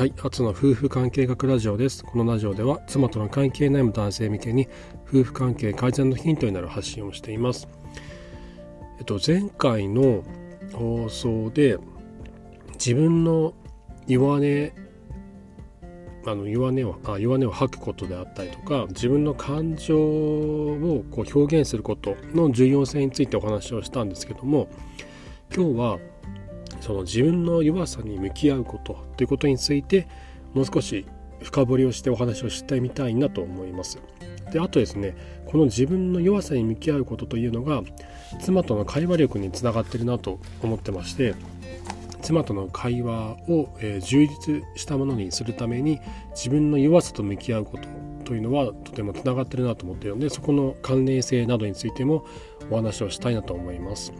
はい、初の夫婦関係学ラジオです。このラジオでは妻との関係悩む男性向けに夫婦関係改善のヒントになる発信をしています。えっと前回の放送で自分の弱音あの弱音をあ弱音を吐くことであったりとか自分の感情をこう表現することの重要性についてお話をしたんですけども今日はその自分の弱さに向き合うことということについてもう少し深掘りをしてお話をしてみたいなと思います。であとですねこの自分の弱さに向き合うことというのが妻との会話力につながってるなと思ってまして妻との会話を、えー、充実したものにするために自分の弱さと向き合うことというのはとてもつながってるなと思ってるのでそこの関連性などについてもお話をしたいなと思います。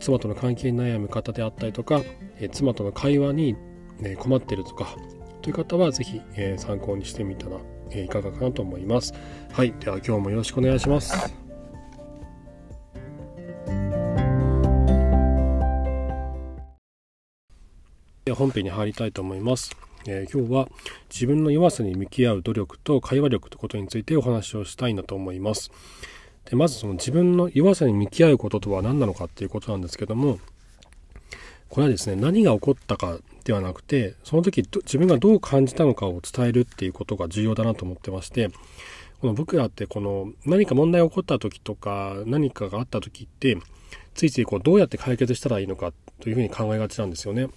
妻との関係に悩む方であったりとか、え妻との会話に、ね、困ってるとかという方は是非、え参考にしてみたら、えいかがかなと思います。はい、では今日もよろしくお願いします。本編に入りたいと思います。えー、今日は自分の弱さに向き合う努力と会話力ということについてお話をしたいなと思います。でまずその自分の弱さに向き合うこととは何なのかっていうことなんですけどもこれはですね何が起こったかではなくてその時自分がどう感じたのかを伝えるっていうことが重要だなと思ってましてこの僕らってこの何か問題が起こった時とか何かがあった時ってついついこうどうやって解決したらいいのかというふうに考えがちなんですよね。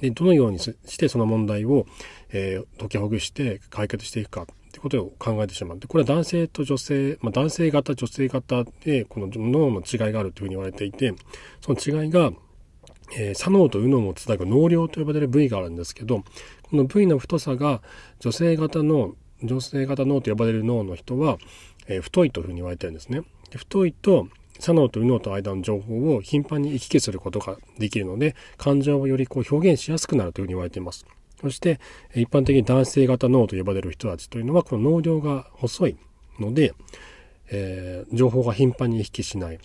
でどのようにしてその問題を、えー、解きほぐして解決していくかことを考えてしまう。で、これは男性と女性、まあ、男性型、女性型で、この脳の違いがあるというふうに言われていて、その違いが、えー、左脳と右脳をつなぐ脳量と呼ばれる部位があるんですけど、この部位の太さが女性型の、女性型脳と呼ばれる脳の人は、えー、太いというふうに言われてるんですね。で太いと左脳と右脳と間の情報を頻繁に行き来することができるので、感情をよりこう表現しやすくなるというふうに言われています。そして一般的に男性型脳と呼ばれる人たちというのはこの脳量が細いので、えー、情報が頻繁に行きしない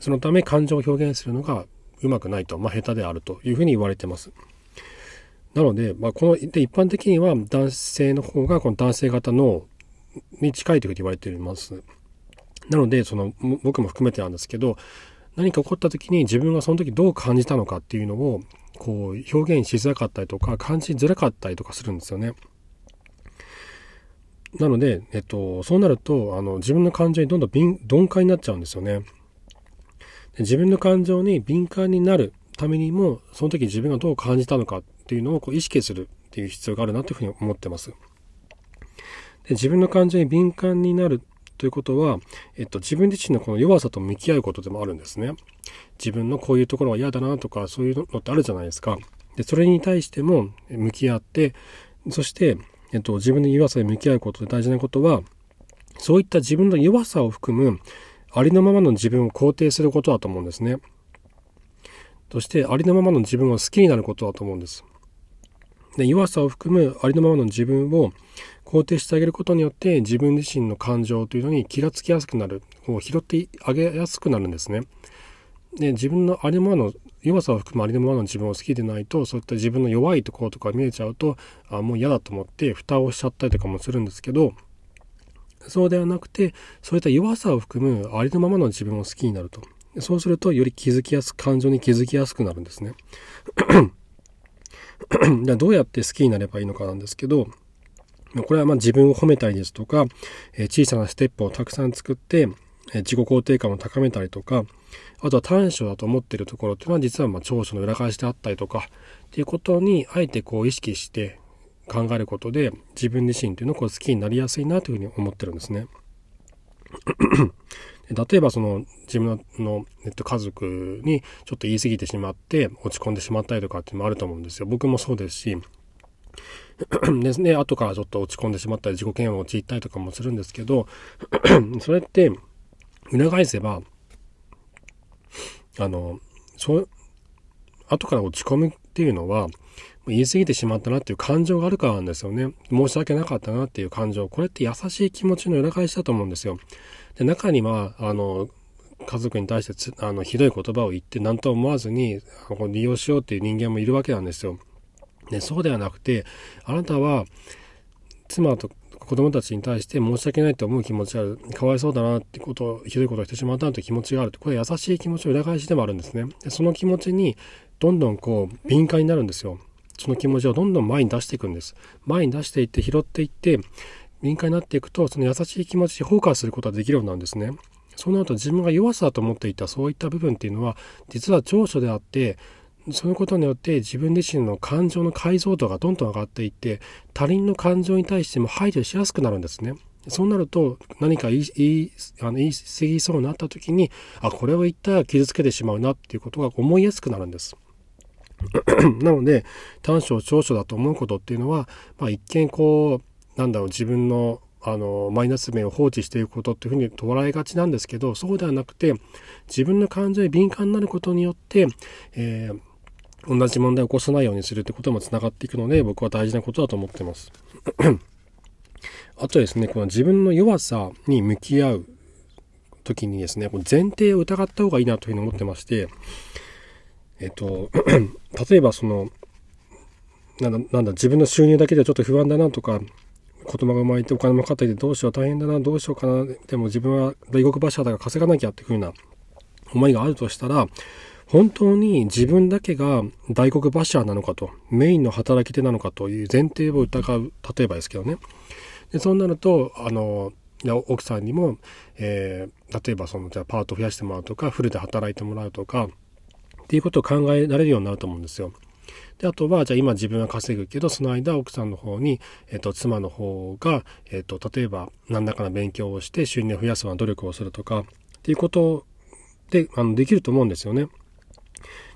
そのため感情を表現するのがうまくないと、まあ、下手であるというふうに言われてます。なので、まあ、こので一般的には男性の方がこの男性型脳に近いというふうに言われています。なのでその僕も含めてなんですけど何か起こった時に自分がその時どう感じたのかっていうのをこう表現しづらかったりとか感じづらかったりとかするんですよね。なので、えっと、そうなるとあの自分の感情にどんどん鈍感になっちゃうんですよね。で自分の感情に敏感になるためにもその時自分がどう感じたのかっていうのをこう意識するっていう必要があるなというふうに思ってます。で自分の感情に敏感になるということは、えっと、自分自身のこの弱さと向き合うことでもあるんですね。自分のこういうところは嫌だなとか、そういうのってあるじゃないですか。で、それに対しても向き合って、そして、えっと、自分の弱さに向き合うことで大事なことは、そういった自分の弱さを含む、ありのままの自分を肯定することだと思うんですね。そして、ありのままの自分を好きになることだと思うんです。で弱さを含むありのままの自分を肯定してあげることによって自分自身の感情というのに気がつきやすくなるを拾ってあげやすくなるんですね。で自分のありのままの弱さを含むありのままの自分を好きでないとそういった自分の弱いところとか見えちゃうとあもう嫌だと思って蓋をしちゃったりとかもするんですけどそうではなくてそういった弱さを含むありのままの自分を好きになるとそうするとより気づきやすく感情に気づきやすくなるんですね。じゃどうやって好きになればいいのかなんですけどこれはま自分を褒めたりですとか、え小さなステップをたくさん作って、え自己肯定感を高めたりとか、あとは短所だと思っているところっていうのは実はま長所の裏返しであったりとか、っていうことにあえてこう意識して考えることで自分自身というのをこう好きになりやすいなというふうに思ってるんですね。例えばその自分の、えっと、家族にちょっと言い過ぎてしまって落ち込んでしまったりとかっていうのもあると思うんですよ。僕もそうですし、ですね、後からちょっと落ち込んでしまったり自己嫌悪に陥ったりとかもするんですけど それって裏返せばあのそう後から落ち込むっていうのは言い過ぎてしまったなっていう感情があるからなんですよね。申し訳なかったなっていう感情。これって優しい気持ちの裏返しだと思うんですよ。で、中には、あの、家族に対してあのひどい言葉を言って何とも思わずに利用しようっていう人間もいるわけなんですよ。ね、そうではなくて、あなたは妻と子供たちに対して申し訳ないと思う気持ちがある。かわいそうだなってことを、ひどいことをしてしまったなという気持ちがある。これ優しい気持ちの裏返しでもあるんですね。でその気持ちにどんどんこう敏感になるんですよ。その気持ちをどんどん前に出していくんです。前に出していって拾っていって、敏感になっていくと、その優しい気持ちにフォーカスすることができるようなんですね。そうなると自分が弱さだと思っていたそういった部分っていうのは、実は長所であって、そのことによって自分自身の感情の解像度がどんどん上がっていって他人の感情に対しても排除しやすくなるんですね。そうなると何か言い言いあの言い過ぎそうになった時にあこれを言ったら傷つけてしまうなっていうことが思いやすくなるんです。なので短所長所だと思うことっていうのは、まあ、一見こうなんだろう自分のあのマイナス面を放置していくことっていうふうに捉えがちなんですけどそうではなくて自分の感情に敏感になることによって、えー同じ問題を起こさないようにするってこともつながっていくので、僕は大事なことだと思ってます。あとですね、この自分の弱さに向き合う時にですね、前提を疑った方がいいなというふうに思ってまして、えっと、例えばその、なんだ、なんだ、自分の収入だけではちょっと不安だなとか、子供が生まれてお金もかかったりでどうしよう大変だな、どうしようかな、でも自分は大黒柱だから稼がなきゃっていうふうな思いがあるとしたら、本当に自分だけが大黒柱なのかと、メインの働き手なのかという前提を疑う、例えばですけどね。でそうなると、あの、奥さんにも、えー、例えばその、じゃあパート増やしてもらうとか、フルで働いてもらうとか、っていうことを考えられるようになると思うんですよ。で、あとは、じゃあ今自分は稼ぐけど、その間奥さんの方に、えっ、と、妻の方が、えっ、と、例えば何らかの勉強をして収入を増やすような努力をするとか、っていうことで、あの、できると思うんですよね。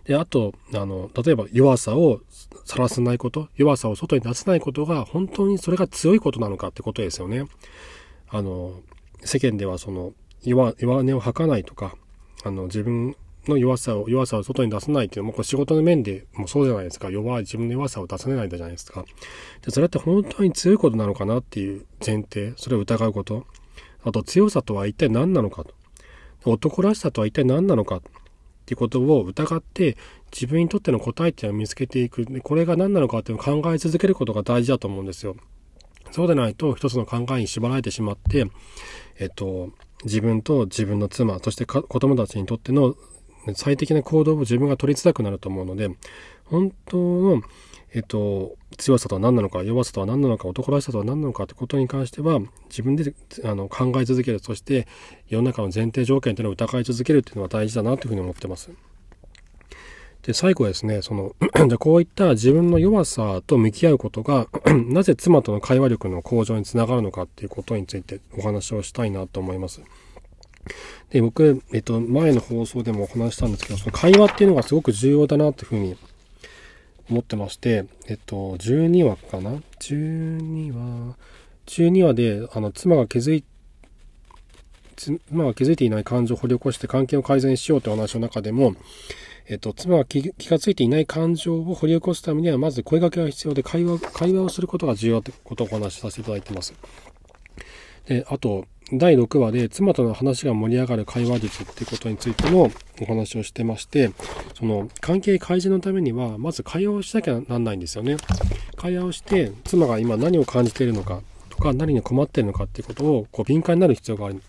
で、あと、あの、例えば弱さを晒さないこと、弱さを外に出せないことが、本当にそれが強いことなのかってことですよね。あの、世間ではその、弱、弱音を吐かないとか、あの、自分の弱さを、弱さを外に出さないっていうのも、これ仕事の面でもそうじゃないですか。弱い自分の弱さを出せないじゃないですか。で、それって本当に強いことなのかなっていう前提、それを疑うこと。あと、強さとは一体何なのかと。男らしさとは一体何なのか。っていうことを疑って自分にとっての答えっていうのを見つけていく。これが何なのかっていうのを考え続けることが大事だと思うんですよ。そうでないと一つの考えに縛られてしまって、えっと、自分と自分の妻、そして子供たちにとっての最適な行動を自分が取りづらくなると思うので、本当のえっと、強さとは何なのか、弱さとは何なのか、男らしさとは何なのかってことに関しては、自分であの考え続ける。そして、世の中の前提条件というのを疑い続けるっていうのは大事だなというふうに思ってます。で、最後はですね、その、じこういった自分の弱さと向き合うことが なぜ妻との会話力の向上につながるのかっていうことについてお話をしたいなと思います。で、僕、えっと、前の放送でもお話したんですけど、その会話っていうのがすごく重要だなというふうに思ってまして、えっと、12話かな ?12 話、12話で、あの、妻が気づい、妻が気づいていない感情を掘り起こして関係を改善しようという話の中でも、えっと、妻が気がついていない感情を掘り起こすためには、まず声掛けが必要で、会話、会話をすることが重要ということをお話しさせていただいてます。で、あと、第6話で妻との話が盛り上がる会話術っていうことについてもお話をしてまして、その関係改善のためには、まず会話をしなきゃなんないんですよね。会話をして、妻が今何を感じているのかとか、何に困っているのかっていうことをこう敏感になる必要がある。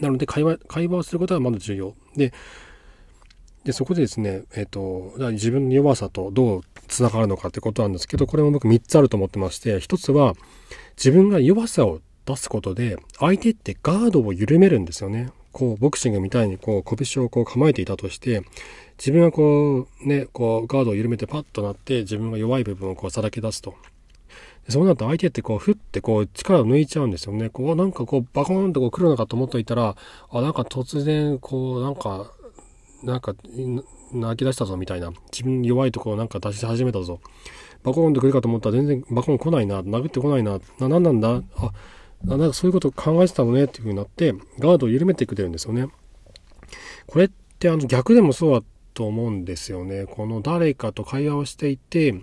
なので会話、会話をすることがまず重要。で、で、そこでですね、えっ、ー、と、自分の弱さとどう繋がるのかってことなんですけど、これも僕3つあると思ってまして、1つは自分が弱さを出すことで、相手ってガードを緩めるんですよね。こう、ボクシングみたいにこう、拳をこう構えていたとして、自分がこう、ね、こう、ガードを緩めてパッとなって、自分が弱い部分をこう、さらけ出すと。そうなると相手ってこう、ふってこう、力を抜いちゃうんですよね。こう、なんかこう、バコーンとこう来るのかと思っといたら、あ、なんか突然、こう、なんか、なんか、泣き出したぞみたいな。自分弱いところなんか出し始めたぞ。バコーンと来るかと思ったら全然バコーン来ないな。殴ってこないな。な、なんなんだ？あ、あなんかそういうこと考えてたのねっていう風になって、ガードを緩めてくれるんですよね。これってあの逆でもそうだと思うんですよね。この誰かと会話をしていて、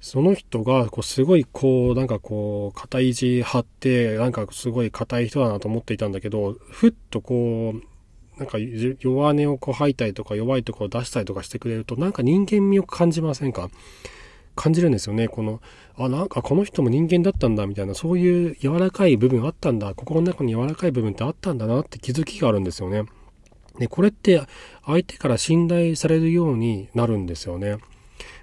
その人がこうすごいこうなんかこう肩意地張ってなんかすごい硬い人だなと思っていたんだけど、ふっとこうなんか弱音をこう吐いたりとか弱いところを出したりとかしてくれるとなんか人間味を感じませんか？感じるんですよね。この、あ、なんかこの人も人間だったんだみたいな、そういう柔らかい部分あったんだ、心の中に柔らかい部分ってあったんだなって気づきがあるんですよね。で、これって相手から信頼されるようになるんですよね。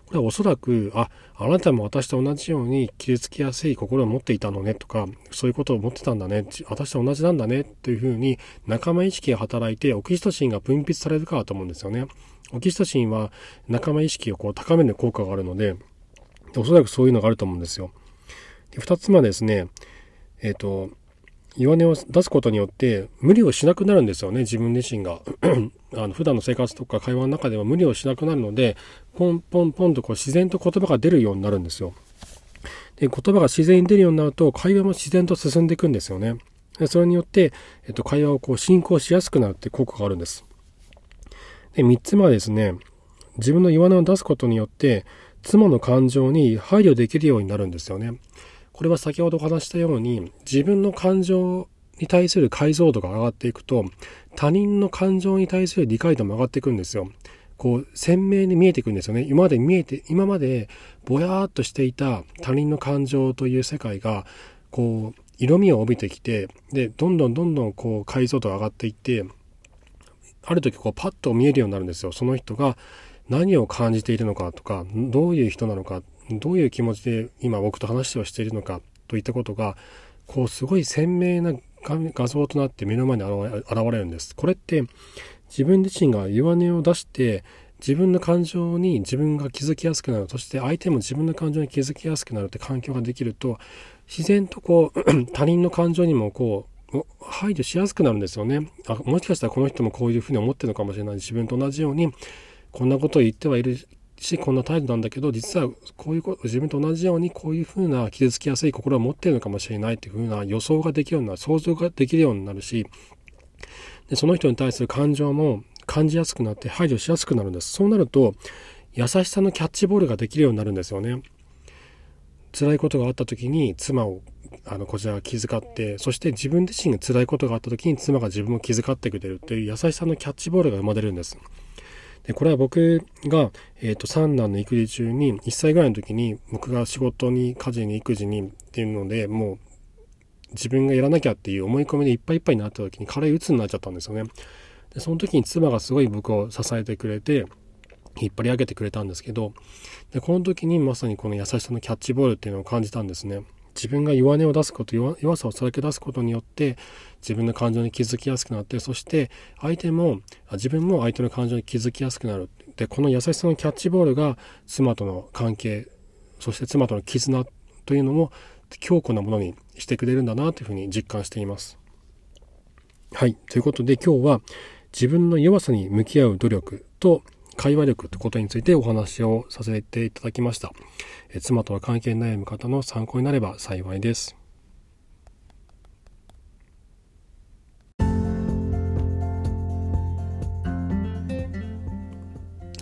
これはおそらく、あ、あなたも私と同じように傷つきやすい心を持っていたのねとか、そういうことを持ってたんだね、私と同じなんだねというふうに仲間意識が働いてオキシトシンが分泌されるかと思うんですよね。オキシトシンは仲間意識をこう高める効果があるので、おそらくそういうのがあると思うんですよ。で2つ目はですね、えっ、ー、と、弱音を出すことによって無理をしなくなるんですよね、自分自身が。あの普段の生活とか会話の中では無理をしなくなるので、ポンポンポンとこう自然と言葉が出るようになるんですよ。で、言葉が自然に出るようになると、会話も自然と進んでいくんですよね。でそれによって、えっと、会話をこう進行しやすくなるって効果があるんです。で、3つ目はですね、自分の弱音を出すことによって、妻の感情に配慮できるようになるんですよね。これは先ほどお話したように、自分の感情に対する解像度が上がっていくと、他人の感情に対する理解度も上がっていくんですよ。こう、鮮明に見えていくんですよね。今まで見えて、今までぼやーっとしていた他人の感情という世界が、こう、色味を帯びてきて、で、どんどんどんどんこう解像度が上がっていって、ある時こうパッと見えるようになるんですよ。その人が何を感じているのかとか、どういう人なのか、どういう気持ちで今僕と話をしているのかといったことが、こうすごい鮮明な画像となって目の前に現れるんです。これって自分自身が弱音を出して自分の感情に自分が気づきやすくなるそして相手も自分の感情に気づきやすくなるって環境ができると自然とこう 他人の感情にもこう排除しやすくなるんですよねあもしかしたらこの人もこういうふうに思ってるのかもしれない自分と同じようにこんなことを言ってはいるしこんな態度なんだけど実はこういうこと自分と同じようにこういうふうな傷つきやすい心を持っているのかもしれないっていうふうな予想ができるような想像ができるようになるしでその人に対する感情も感じやすくなって排除しやすくなるんですそうなると優しさのキャッチボールができるようになるんですよね。辛いことがあった時に妻をあのこちらが気遣ってそして自分自身が辛いことがあった時に妻が自分を気遣ってくれるっていう優しさのキャッチボールが生まれるんです。でこれは僕が、えーと、三男の育児中に1歳ぐらいの時に僕が仕事に家事に育児にっていうのでもう自分がやらなきゃっていう思い込みでいっぱいいっぱいになった時に軽い鬱になっちゃったんですよね。でその時に妻がすごい僕を支えてくれて引っ張り上げてくれたんですけどでこの時にまさにこの優しさのキャッチボールっていうのを感じたんですね。自分が弱音を出すこと弱さをさらけ出すことによって自分の感情に気づきやすくなってそして相手も自分も相手の感情に気づきやすくなるでこの優しさのキャッチボールが妻との関係そして妻との絆というのも強固なものにしてくれるんだなというふうに実感しています。はいということで今日は自分の弱さに向き合う努力と会話力ってことについてお話をさせていただきました。え妻とは関係悩む方の参考になれば幸いです。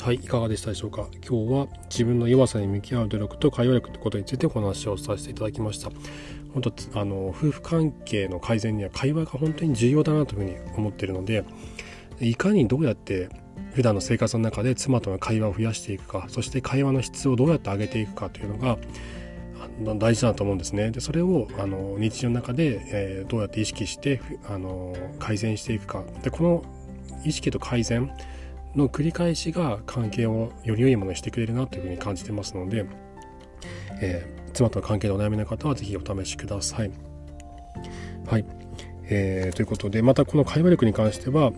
はい、いかがでしたでしょうか？今日は自分の弱さに向き合う努力と会話力ということについてお話をさせていただきました。本当あの夫婦関係の改善には会話が本当に重要だなというふうに思っているので、いかにどうやって普段の生活の中で妻との会話を増やしていくかそして会話の質をどうやって上げていくかというのが大事だと思うんですね。でそれをあの日常の中で、えー、どうやって意識してあの改善していくかでこの意識と改善の繰り返しが関係をより良いものにしてくれるなというふうに感じてますので、えー、妻との関係でお悩みの方は是非お試しください。はいえー、ということでまたこの会話力に関しては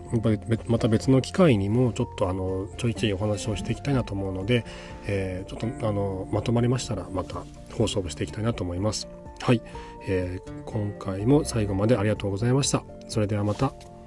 また別の機会にもちょっとあのちょいちょいお話をしていきたいなと思うので、えー、ちょっとあのまとまりましたらまた放送をしていきたいなと思います。はい、えー、今回も最後までありがとうございました。それではまた。